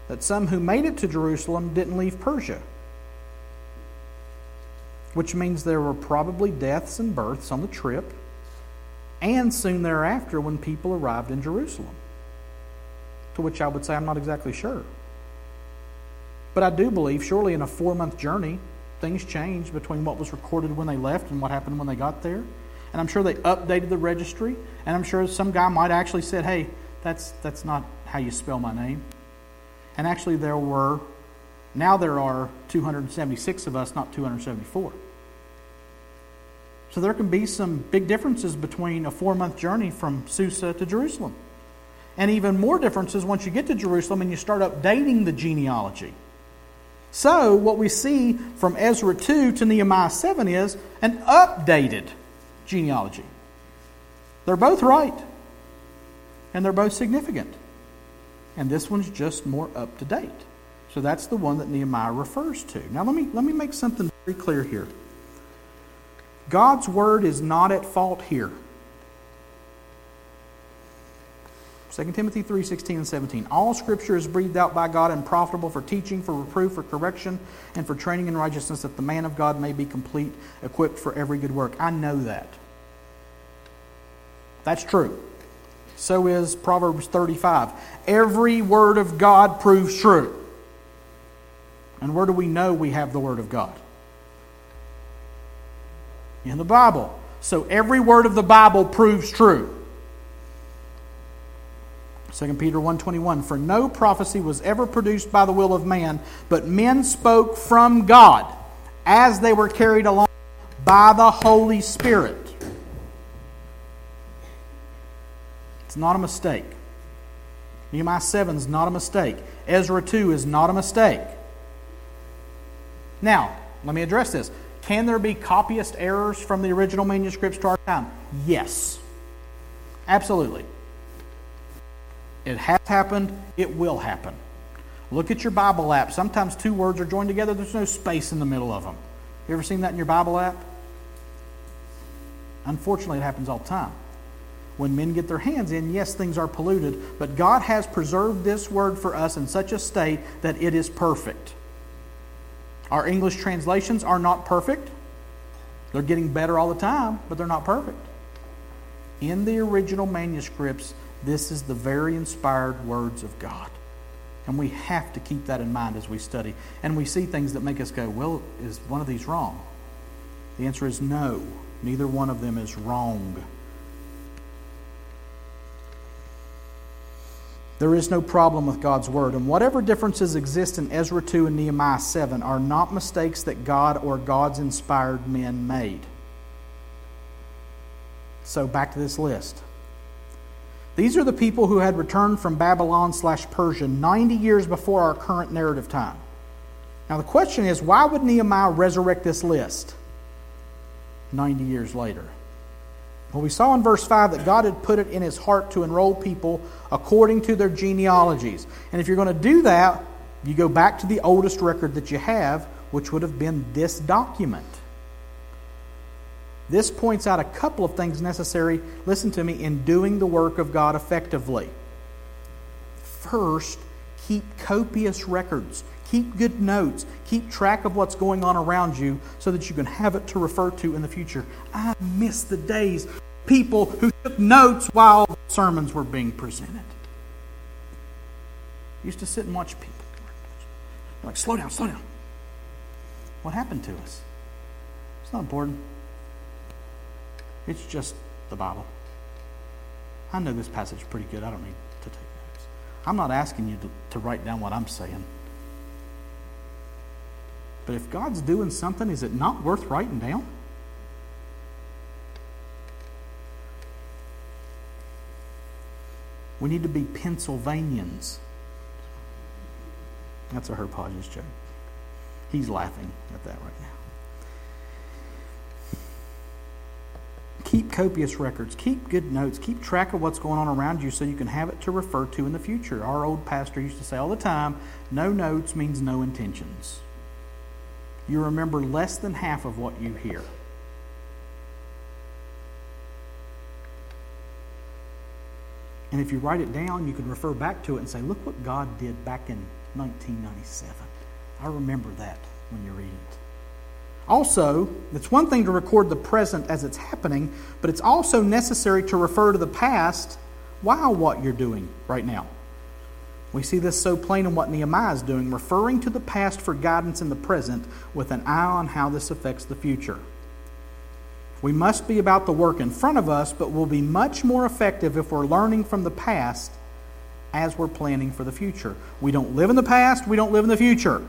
that some who made it to Jerusalem didn't leave Persia, which means there were probably deaths and births on the trip, and soon thereafter when people arrived in Jerusalem. To which I would say I'm not exactly sure. But I do believe, surely in a four month journey, things changed between what was recorded when they left and what happened when they got there. And I'm sure they updated the registry. And I'm sure some guy might actually said, "Hey, that's that's not how you spell my name." And actually, there were now there are 276 of us, not 274. So there can be some big differences between a four-month journey from Susa to Jerusalem. And even more differences once you get to Jerusalem and you start updating the genealogy. So, what we see from Ezra 2 to Nehemiah 7 is an updated genealogy. They're both right, and they're both significant. And this one's just more up to date. So that's the one that Nehemiah refers to. Now, let me, let me make something very clear here. God's word is not at fault here. 2 Timothy 3 16 and 17. All scripture is breathed out by God and profitable for teaching, for reproof, for correction, and for training in righteousness, that the man of God may be complete, equipped for every good work. I know that. That's true. So is Proverbs 35. Every word of God proves true. And where do we know we have the word of God? In the Bible. So every word of the Bible proves true. 2 Peter 1:21 For no prophecy was ever produced by the will of man, but men spoke from God as they were carried along by the Holy Spirit. It's not a mistake. Nehemiah 7 is not a mistake. Ezra 2 is not a mistake. Now, let me address this. Can there be copyist errors from the original manuscripts to our time? Yes. Absolutely. It has happened, it will happen. Look at your Bible app. Sometimes two words are joined together, there's no space in the middle of them. You ever seen that in your Bible app? Unfortunately, it happens all the time. When men get their hands in, yes, things are polluted, but God has preserved this word for us in such a state that it is perfect. Our English translations are not perfect. They're getting better all the time, but they're not perfect. In the original manuscripts, this is the very inspired words of God. And we have to keep that in mind as we study. And we see things that make us go, well, is one of these wrong? The answer is no. Neither one of them is wrong. There is no problem with God's Word. And whatever differences exist in Ezra 2 and Nehemiah 7 are not mistakes that God or God's inspired men made. So back to this list. These are the people who had returned from Babylon slash Persia 90 years before our current narrative time. Now, the question is why would Nehemiah resurrect this list 90 years later? Well, we saw in verse 5 that God had put it in his heart to enroll people according to their genealogies. And if you're going to do that, you go back to the oldest record that you have, which would have been this document. This points out a couple of things necessary, listen to me, in doing the work of God effectively. First, keep copious records. Keep good notes. Keep track of what's going on around you so that you can have it to refer to in the future. I miss the days people who took notes while sermons were being presented. Used to sit and watch people. They're like, slow down, slow down. What happened to us? It's not important. It's just the Bible. I know this passage pretty good. I don't need to take notes. I'm not asking you to, to write down what I'm saying. But if God's doing something, is it not worth writing down? We need to be Pennsylvanians. That's a Herb Hodges joke. He's laughing at that right now. Keep copious records, keep good notes, keep track of what's going on around you so you can have it to refer to in the future. Our old pastor used to say all the time no notes means no intentions. You remember less than half of what you hear. And if you write it down, you can refer back to it and say, look what God did back in 1997. I remember that when you read it. Also, it's one thing to record the present as it's happening, but it's also necessary to refer to the past while what you're doing right now. We see this so plain in what Nehemiah is doing, referring to the past for guidance in the present with an eye on how this affects the future. We must be about the work in front of us, but we'll be much more effective if we're learning from the past as we're planning for the future. We don't live in the past, we don't live in the future,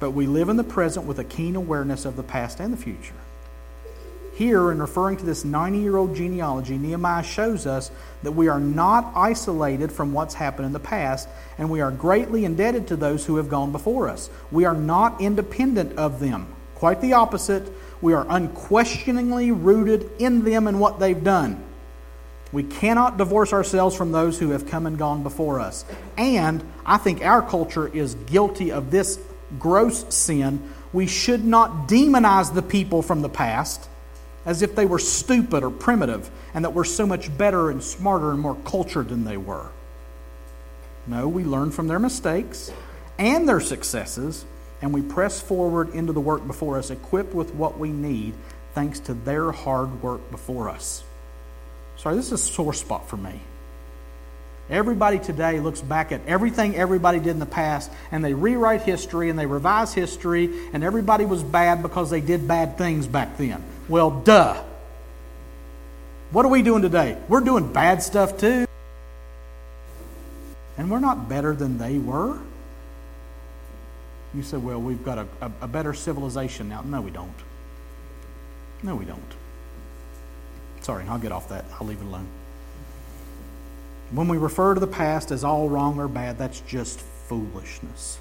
but we live in the present with a keen awareness of the past and the future. Here, in referring to this 90 year old genealogy, Nehemiah shows us that we are not isolated from what's happened in the past, and we are greatly indebted to those who have gone before us. We are not independent of them. Quite the opposite. We are unquestioningly rooted in them and what they've done. We cannot divorce ourselves from those who have come and gone before us. And I think our culture is guilty of this gross sin. We should not demonize the people from the past as if they were stupid or primitive and that we're so much better and smarter and more cultured than they were. No, we learn from their mistakes and their successes, and we press forward into the work before us, equipped with what we need thanks to their hard work before us. Sorry, this is a sore spot for me. Everybody today looks back at everything everybody did in the past and they rewrite history and they revise history, and everybody was bad because they did bad things back then. Well, duh. What are we doing today? We're doing bad stuff too. And we're not better than they were. You say, well, we've got a, a, a better civilization now. No, we don't. No, we don't. Sorry, I'll get off that. I'll leave it alone. When we refer to the past as all wrong or bad, that's just foolishness.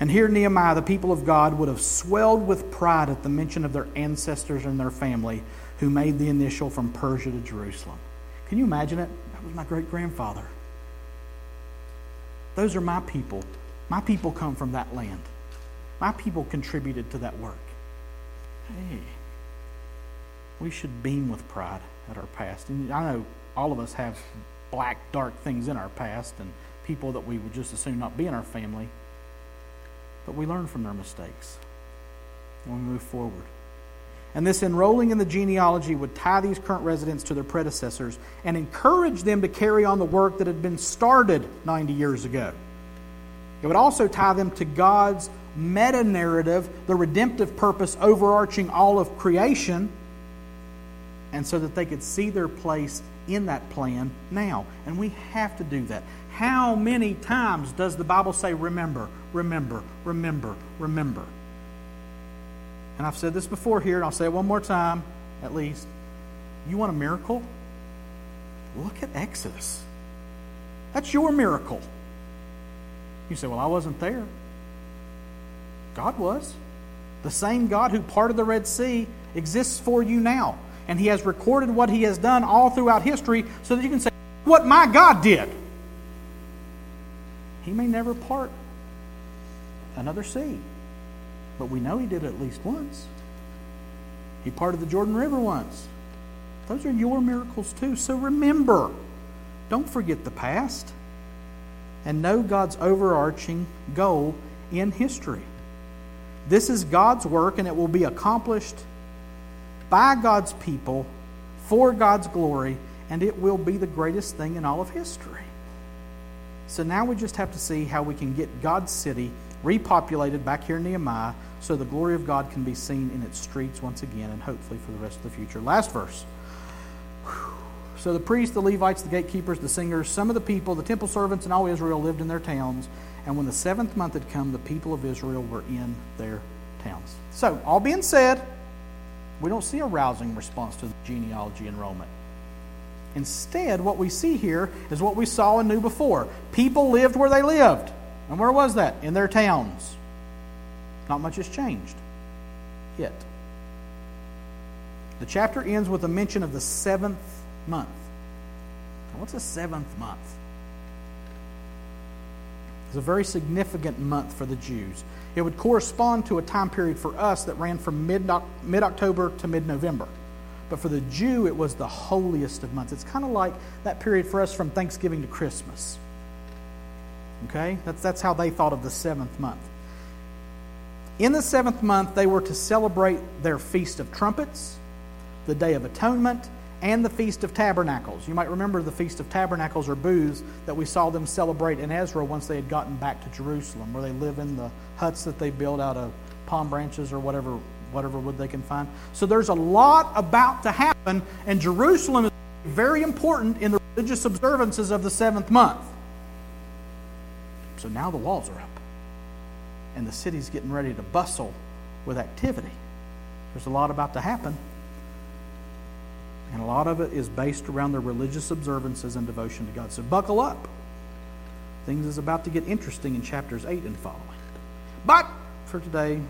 And here, Nehemiah, the people of God, would have swelled with pride at the mention of their ancestors and their family who made the initial from Persia to Jerusalem. Can you imagine it? That was my great grandfather. Those are my people. My people come from that land. My people contributed to that work. Hey, we should beam with pride at our past. And I know all of us have black, dark things in our past and people that we would just as soon not be in our family. But we learn from their mistakes and we move forward. And this enrolling in the genealogy would tie these current residents to their predecessors and encourage them to carry on the work that had been started 90 years ago. It would also tie them to God's meta narrative, the redemptive purpose overarching all of creation, and so that they could see their place in that plan now. And we have to do that. How many times does the Bible say, remember, remember, remember, remember? And I've said this before here, and I'll say it one more time at least. You want a miracle? Look at Exodus. That's your miracle. You say, Well, I wasn't there. God was. The same God who parted the Red Sea exists for you now. and He has recorded what He has done all throughout history so that you can say, What my God did. He may never part another sea, but we know He did it at least once. He parted the Jordan River once. Those are your miracles too. So remember, don't forget the past and know God's overarching goal in history. This is God's work, and it will be accomplished by God's people for God's glory, and it will be the greatest thing in all of history. So now we just have to see how we can get God's city repopulated back here in Nehemiah so the glory of God can be seen in its streets once again and hopefully for the rest of the future. Last verse. So the priests, the Levites, the gatekeepers, the singers, some of the people, the temple servants, and all Israel lived in their towns. And when the seventh month had come, the people of Israel were in their towns. So, all being said, we don't see a rousing response to the genealogy enrollment. Instead, what we see here is what we saw and knew before. People lived where they lived. And where was that? In their towns. Not much has changed yet. The chapter ends with a mention of the seventh month. What's a seventh month? It's a very significant month for the Jews. It would correspond to a time period for us that ran from mid October to mid November. But for the Jew, it was the holiest of months. It's kind of like that period for us from Thanksgiving to Christmas. Okay? That's, that's how they thought of the seventh month. In the seventh month, they were to celebrate their Feast of Trumpets, the Day of Atonement, and the Feast of Tabernacles. You might remember the Feast of Tabernacles or booths that we saw them celebrate in Ezra once they had gotten back to Jerusalem, where they live in the huts that they build out of palm branches or whatever whatever wood they can find. So there's a lot about to happen, and Jerusalem is very important in the religious observances of the seventh month. So now the walls are up, and the city's getting ready to bustle with activity. There's a lot about to happen. And a lot of it is based around their religious observances and devotion to God. So buckle up. Things is about to get interesting in chapters 8 and following. But for today,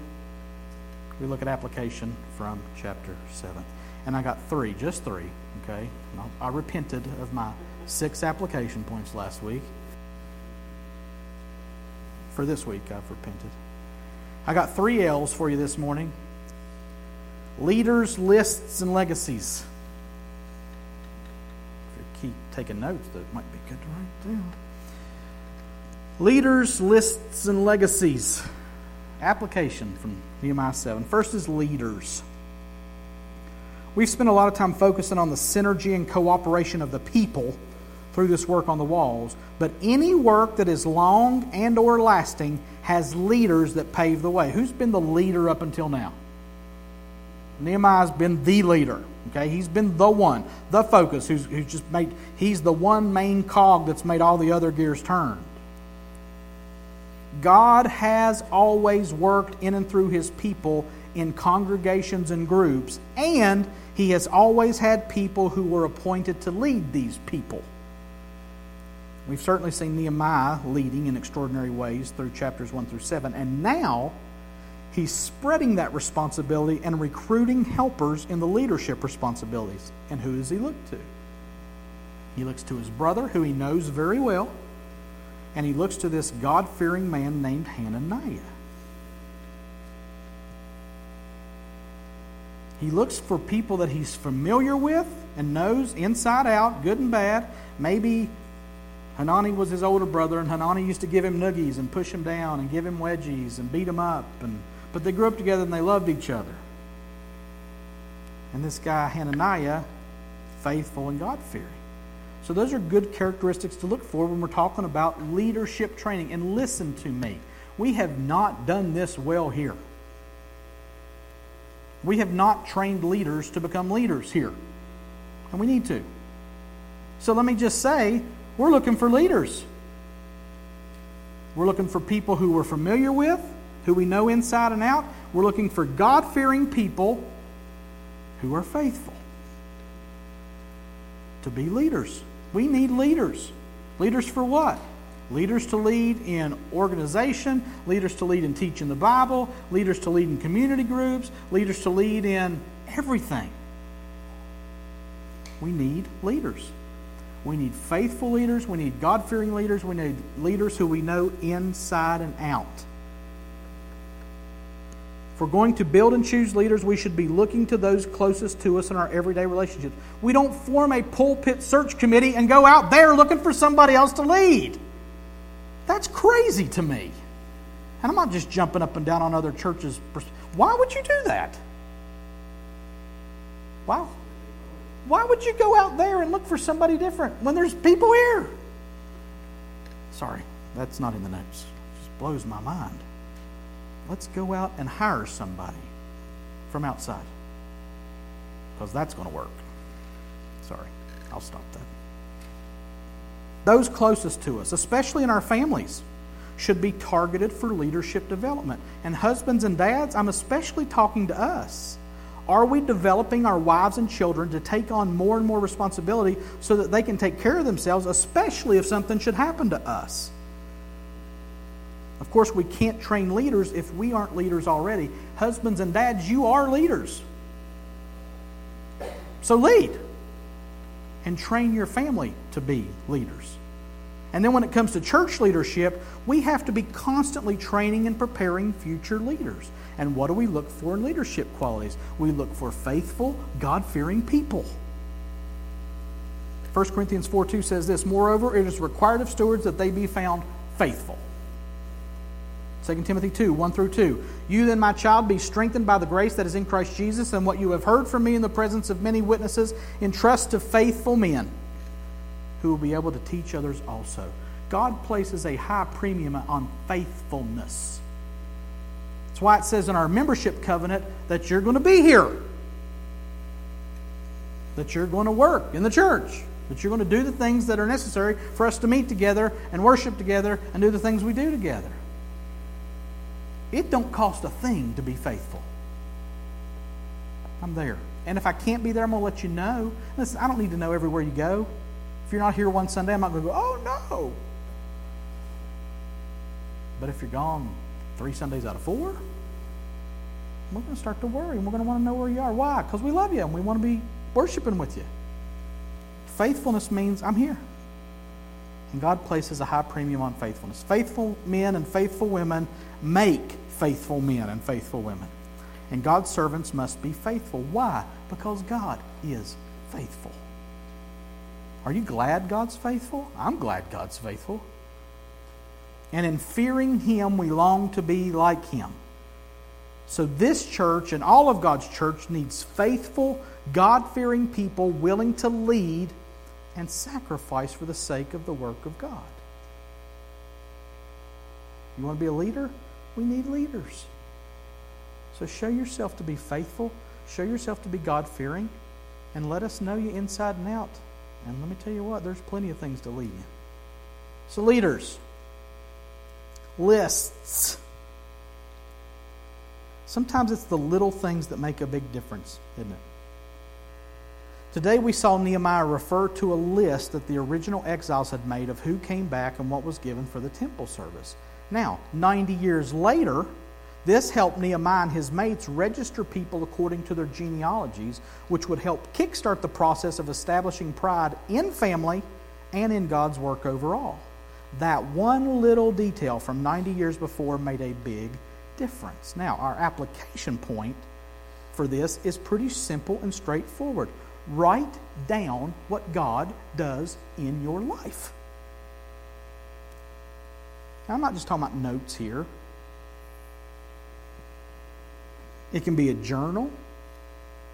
we look at application from chapter 7. And I got three, just three, okay? I repented of my six application points last week. For this week, I've repented. I got three L's for you this morning leaders, lists, and legacies If you keep taking notes, that might be good to write down. Leaders, lists, and legacies. Application from Nehemiah 7. First is leaders. We've spent a lot of time focusing on the synergy and cooperation of the people through this work on the walls, but any work that is long and or lasting has leaders that pave the way. Who's been the leader up until now? Nehemiah's been the leader. Okay, he's been the one, the focus, who's, who's just made, he's the one main cog that's made all the other gears turn. God has always worked in and through his people in congregations and groups, and he has always had people who were appointed to lead these people. We've certainly seen Nehemiah leading in extraordinary ways through chapters 1 through 7, and now he's spreading that responsibility and recruiting helpers in the leadership responsibilities. And who does he look to? He looks to his brother, who he knows very well, and he looks to this God fearing man named Hananiah. He looks for people that he's familiar with and knows inside out, good and bad. Maybe Hanani was his older brother, and Hanani used to give him noogies and push him down and give him wedgies and beat him up and but they grew up together and they loved each other. And this guy, Hananiah, faithful and God fearing. So, those are good characteristics to look for when we're talking about leadership training. And listen to me, we have not done this well here. We have not trained leaders to become leaders here. And we need to. So, let me just say, we're looking for leaders. We're looking for people who we're familiar with, who we know inside and out. We're looking for God fearing people who are faithful to be leaders. We need leaders. Leaders for what? Leaders to lead in organization, leaders to lead in teaching the Bible, leaders to lead in community groups, leaders to lead in everything. we need leaders. We need faithful leaders. We need God fearing leaders. We need leaders who we know inside and out. If we're going to build and choose leaders, we should be looking to those closest to us in our everyday relationships. We don't form a pulpit search committee and go out there looking for somebody else to lead. That's crazy to me. And I'm not just jumping up and down on other churches. Why would you do that? Wow. Why would you go out there and look for somebody different when there's people here? Sorry, that's not in the notes. It just blows my mind. Let's go out and hire somebody from outside. Because that's going to work. Sorry, I'll stop that. Those closest to us, especially in our families, should be targeted for leadership development. And husbands and dads, I'm especially talking to us. Are we developing our wives and children to take on more and more responsibility so that they can take care of themselves, especially if something should happen to us? Of course, we can't train leaders if we aren't leaders already. Husbands and dads, you are leaders. So lead and train your family to be leaders. And then when it comes to church leadership, we have to be constantly training and preparing future leaders. And what do we look for in leadership qualities? We look for faithful, God fearing people. 1 Corinthians 4 2 says this Moreover, it is required of stewards that they be found faithful. 2 Timothy 2 1 through 2. You then, my child, be strengthened by the grace that is in Christ Jesus, and what you have heard from me in the presence of many witnesses, entrust to faithful men who will be able to teach others also. God places a high premium on faithfulness. That's why it says in our membership covenant that you're going to be here, that you're going to work in the church, that you're going to do the things that are necessary for us to meet together and worship together and do the things we do together. It don't cost a thing to be faithful. I'm there. And if I can't be there, I'm going to let you know. Listen, I don't need to know everywhere you go. If you're not here one Sunday, I'm not going to go, oh no. But if you're gone three Sundays out of four, we're going to start to worry and we're going to want to know where you are. Why? Because we love you and we want to be worshiping with you. Faithfulness means I'm here. And God places a high premium on faithfulness. Faithful men and faithful women make faithful men and faithful women. And God's servants must be faithful. Why? Because God is faithful. Are you glad God's faithful? I'm glad God's faithful. And in fearing Him, we long to be like Him. So, this church and all of God's church needs faithful, God fearing people willing to lead and sacrifice for the sake of the work of God. You want to be a leader? We need leaders. So, show yourself to be faithful, show yourself to be God fearing, and let us know you inside and out. And let me tell you what, there's plenty of things to lead you. So, leaders, lists. Sometimes it's the little things that make a big difference, isn't it? Today we saw Nehemiah refer to a list that the original exiles had made of who came back and what was given for the temple service. Now, 90 years later, this helped Nehemiah and his mates register people according to their genealogies, which would help kickstart the process of establishing pride in family and in God's work overall. That one little detail from 90 years before made a big difference. Now, our application point for this is pretty simple and straightforward. Write down what God does in your life. Now, I'm not just talking about notes here. It can be a journal.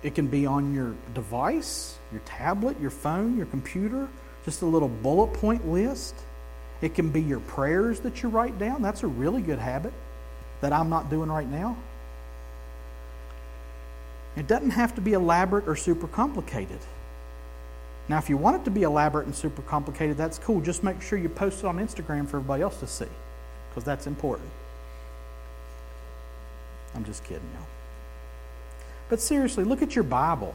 It can be on your device, your tablet, your phone, your computer, just a little bullet point list. It can be your prayers that you write down. That's a really good habit that I'm not doing right now. It doesn't have to be elaborate or super complicated. Now, if you want it to be elaborate and super complicated, that's cool. Just make sure you post it on Instagram for everybody else to see, because that's important. I'm just kidding, y'all. But seriously, look at your Bible.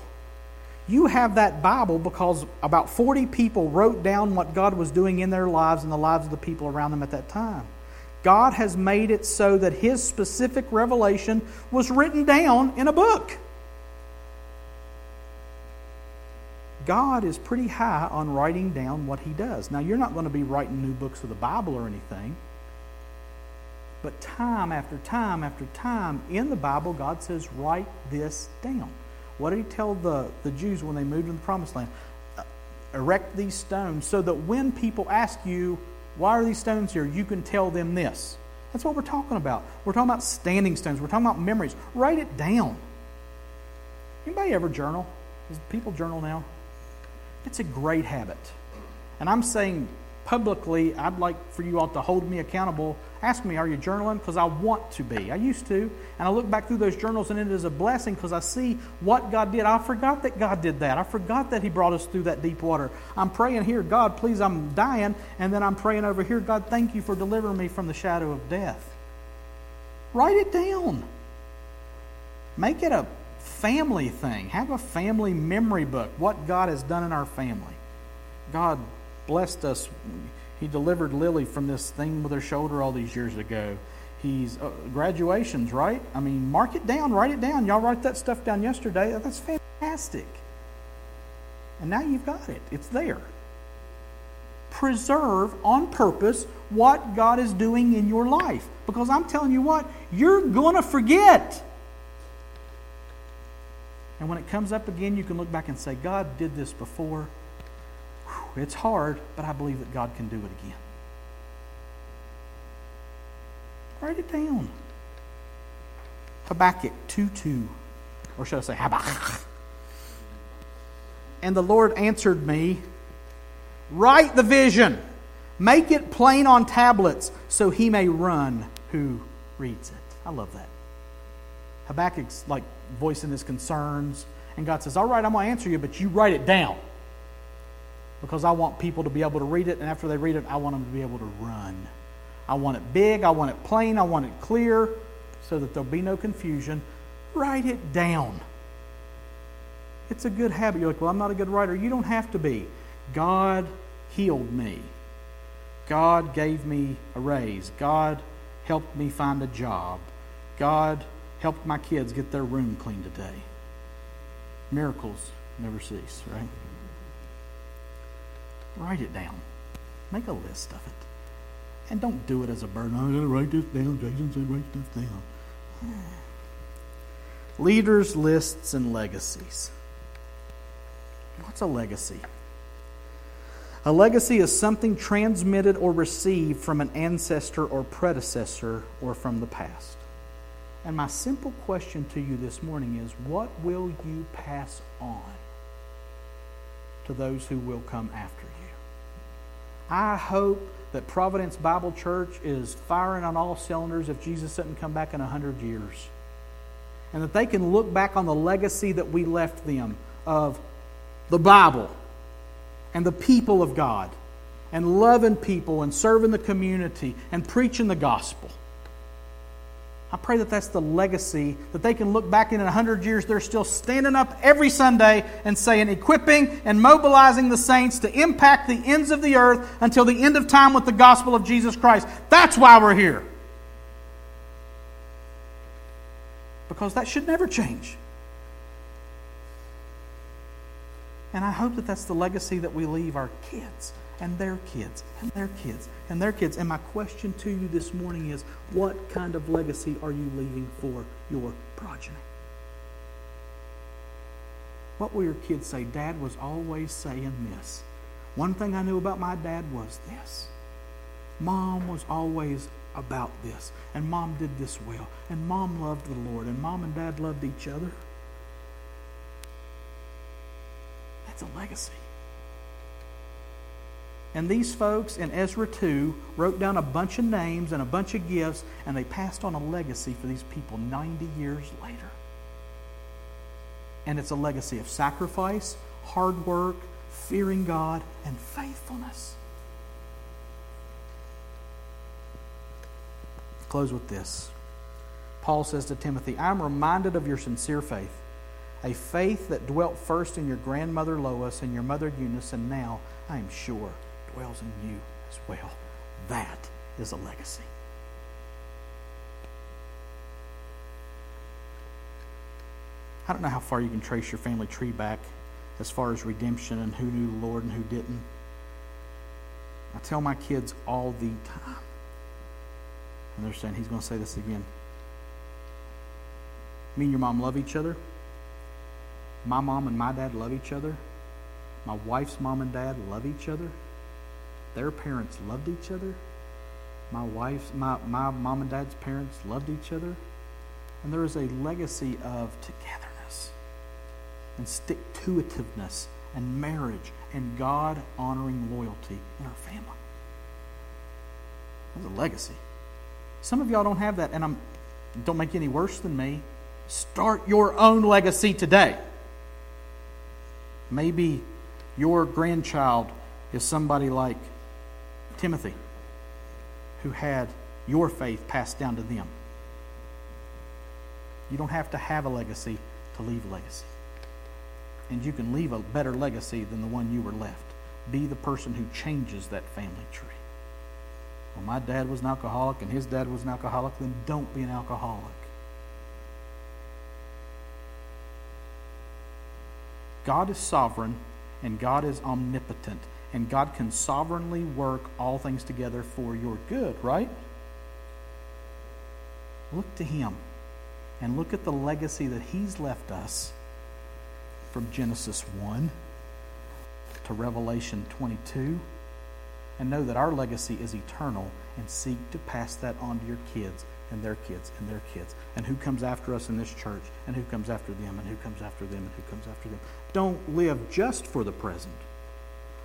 You have that Bible because about 40 people wrote down what God was doing in their lives and the lives of the people around them at that time. God has made it so that His specific revelation was written down in a book. God is pretty high on writing down what he does. Now, you're not going to be writing new books of the Bible or anything. But time after time after time in the Bible, God says, write this down. What did he tell the, the Jews when they moved into the promised land? Uh, erect these stones so that when people ask you, why are these stones here, you can tell them this. That's what we're talking about. We're talking about standing stones. We're talking about memories. Write it down. Anybody ever journal? Does people journal now? It's a great habit. And I'm saying publicly, I'd like for you all to hold me accountable. Ask me, are you journaling? Because I want to be. I used to. And I look back through those journals and it is a blessing because I see what God did. I forgot that God did that. I forgot that He brought us through that deep water. I'm praying here, God, please, I'm dying. And then I'm praying over here, God, thank you for delivering me from the shadow of death. Write it down. Make it a family thing. Have a family memory book. What God has done in our family. God blessed us. He delivered Lily from this thing with her shoulder all these years ago. He's uh, graduations, right? I mean, mark it down, write it down. Y'all write that stuff down yesterday. That's fantastic. And now you've got it. It's there. Preserve on purpose what God is doing in your life. Because I'm telling you what, you're going to forget. And when it comes up again, you can look back and say, God did this before. It's hard, but I believe that God can do it again. Write it down. Habakkuk 2 2. Or should I say Habakkuk? And the Lord answered me, Write the vision, make it plain on tablets, so he may run who reads it. I love that. Habakkuk's like voicing his concerns. And God says, All right, I'm going to answer you, but you write it down. Because I want people to be able to read it, and after they read it, I want them to be able to run. I want it big, I want it plain, I want it clear, so that there'll be no confusion. Write it down. It's a good habit. You're like, Well, I'm not a good writer. You don't have to be. God healed me. God gave me a raise. God helped me find a job. God helped my kids get their room clean today. Miracles never cease, right? Write it down. Make a list of it. And don't do it as a burden. I'm going to write this down. Jason said write this down. Leaders, lists, and legacies. What's a legacy? A legacy is something transmitted or received from an ancestor or predecessor or from the past. And my simple question to you this morning is what will you pass on to those who will come after? I hope that Providence Bible Church is firing on all cylinders if Jesus doesn't come back in 100 years. And that they can look back on the legacy that we left them of the Bible and the people of God and loving people and serving the community and preaching the gospel. I pray that that's the legacy that they can look back in in 100 years. They're still standing up every Sunday and saying, equipping and mobilizing the saints to impact the ends of the earth until the end of time with the gospel of Jesus Christ. That's why we're here. Because that should never change. And I hope that that's the legacy that we leave our kids and their kids and their kids and their kids. And my question to you this morning is what kind of legacy are you leaving for your progeny? What will your kids say? Dad was always saying this. One thing I knew about my dad was this. Mom was always about this. And mom did this well. And mom loved the Lord. And mom and dad loved each other. That's a legacy. And these folks in Ezra 2 wrote down a bunch of names and a bunch of gifts, and they passed on a legacy for these people 90 years later. And it's a legacy of sacrifice, hard work, fearing God, and faithfulness. Close with this. Paul says to Timothy, I'm reminded of your sincere faith, a faith that dwelt first in your grandmother Lois and your mother Eunice, and now I am sure dwells in you as well. That is a legacy. I don't know how far you can trace your family tree back, as far as redemption and who knew the Lord and who didn't. I tell my kids all the time. And they're saying, he's going to say this again. Me and your mom love each other. My mom and my dad love each other. My wife's mom and dad love each other. Their parents loved each other. My wife's my, my mom and dad's parents loved each other. And there is a legacy of togetherness and stick to itiveness and marriage and God honoring loyalty in our family. That's a legacy. Some of y'all don't have that, and I'm don't make any worse than me. Start your own legacy today. Maybe your grandchild is somebody like Timothy, who had your faith passed down to them. You don't have to have a legacy to leave a legacy. And you can leave a better legacy than the one you were left. Be the person who changes that family tree. Well, my dad was an alcoholic and his dad was an alcoholic, then don't be an alcoholic. God is sovereign and God is omnipotent, and God can sovereignly work all things together for your good, right? Look to Him and look at the legacy that He's left us from Genesis 1 to Revelation 22 and know that our legacy is eternal and seek to pass that on to your kids and their kids and their kids and who comes after us in this church and who comes after them and who comes after them and who comes after them. Don't live just for the present.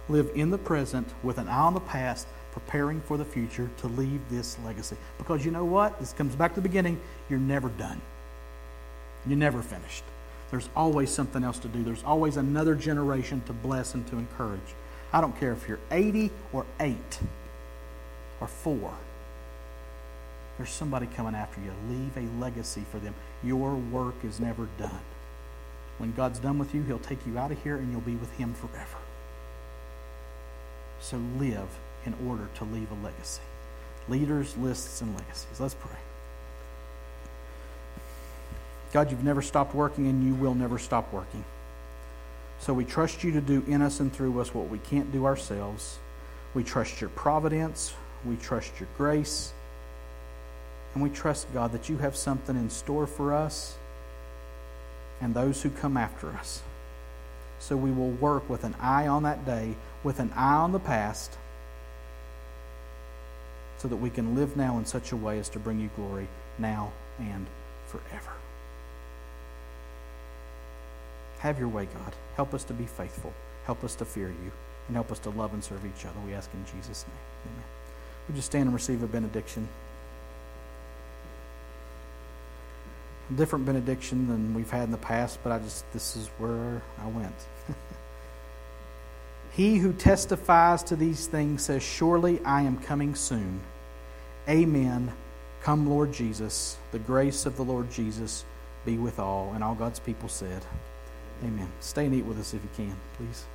Live in the present with an eye on the past, preparing for the future to leave this legacy. Because you know what? This comes back to the beginning. You're never done. You're never finished. There's always something else to do. There's always another generation to bless and to encourage. I don't care if you're 80 or 8 or 4. There's somebody coming after you. Leave a legacy for them. Your work is never done. When God's done with you, He'll take you out of here and you'll be with Him forever. So live in order to leave a legacy. Leaders, lists, and legacies. Let's pray. God, you've never stopped working and you will never stop working. So we trust you to do in us and through us what we can't do ourselves. We trust your providence. We trust your grace. And we trust, God, that you have something in store for us and those who come after us. So we will work with an eye on that day, with an eye on the past, so that we can live now in such a way as to bring you glory now and forever. Have your way, God. Help us to be faithful. Help us to fear you. And help us to love and serve each other. We ask in Jesus' name. Amen. Would you stand and receive a benediction? A different benediction than we've had in the past, but I just, this is where I went. He who testifies to these things says, Surely I am coming soon. Amen. Come, Lord Jesus. The grace of the Lord Jesus be with all. And all God's people said, Amen. Stay and eat with us if you can, please.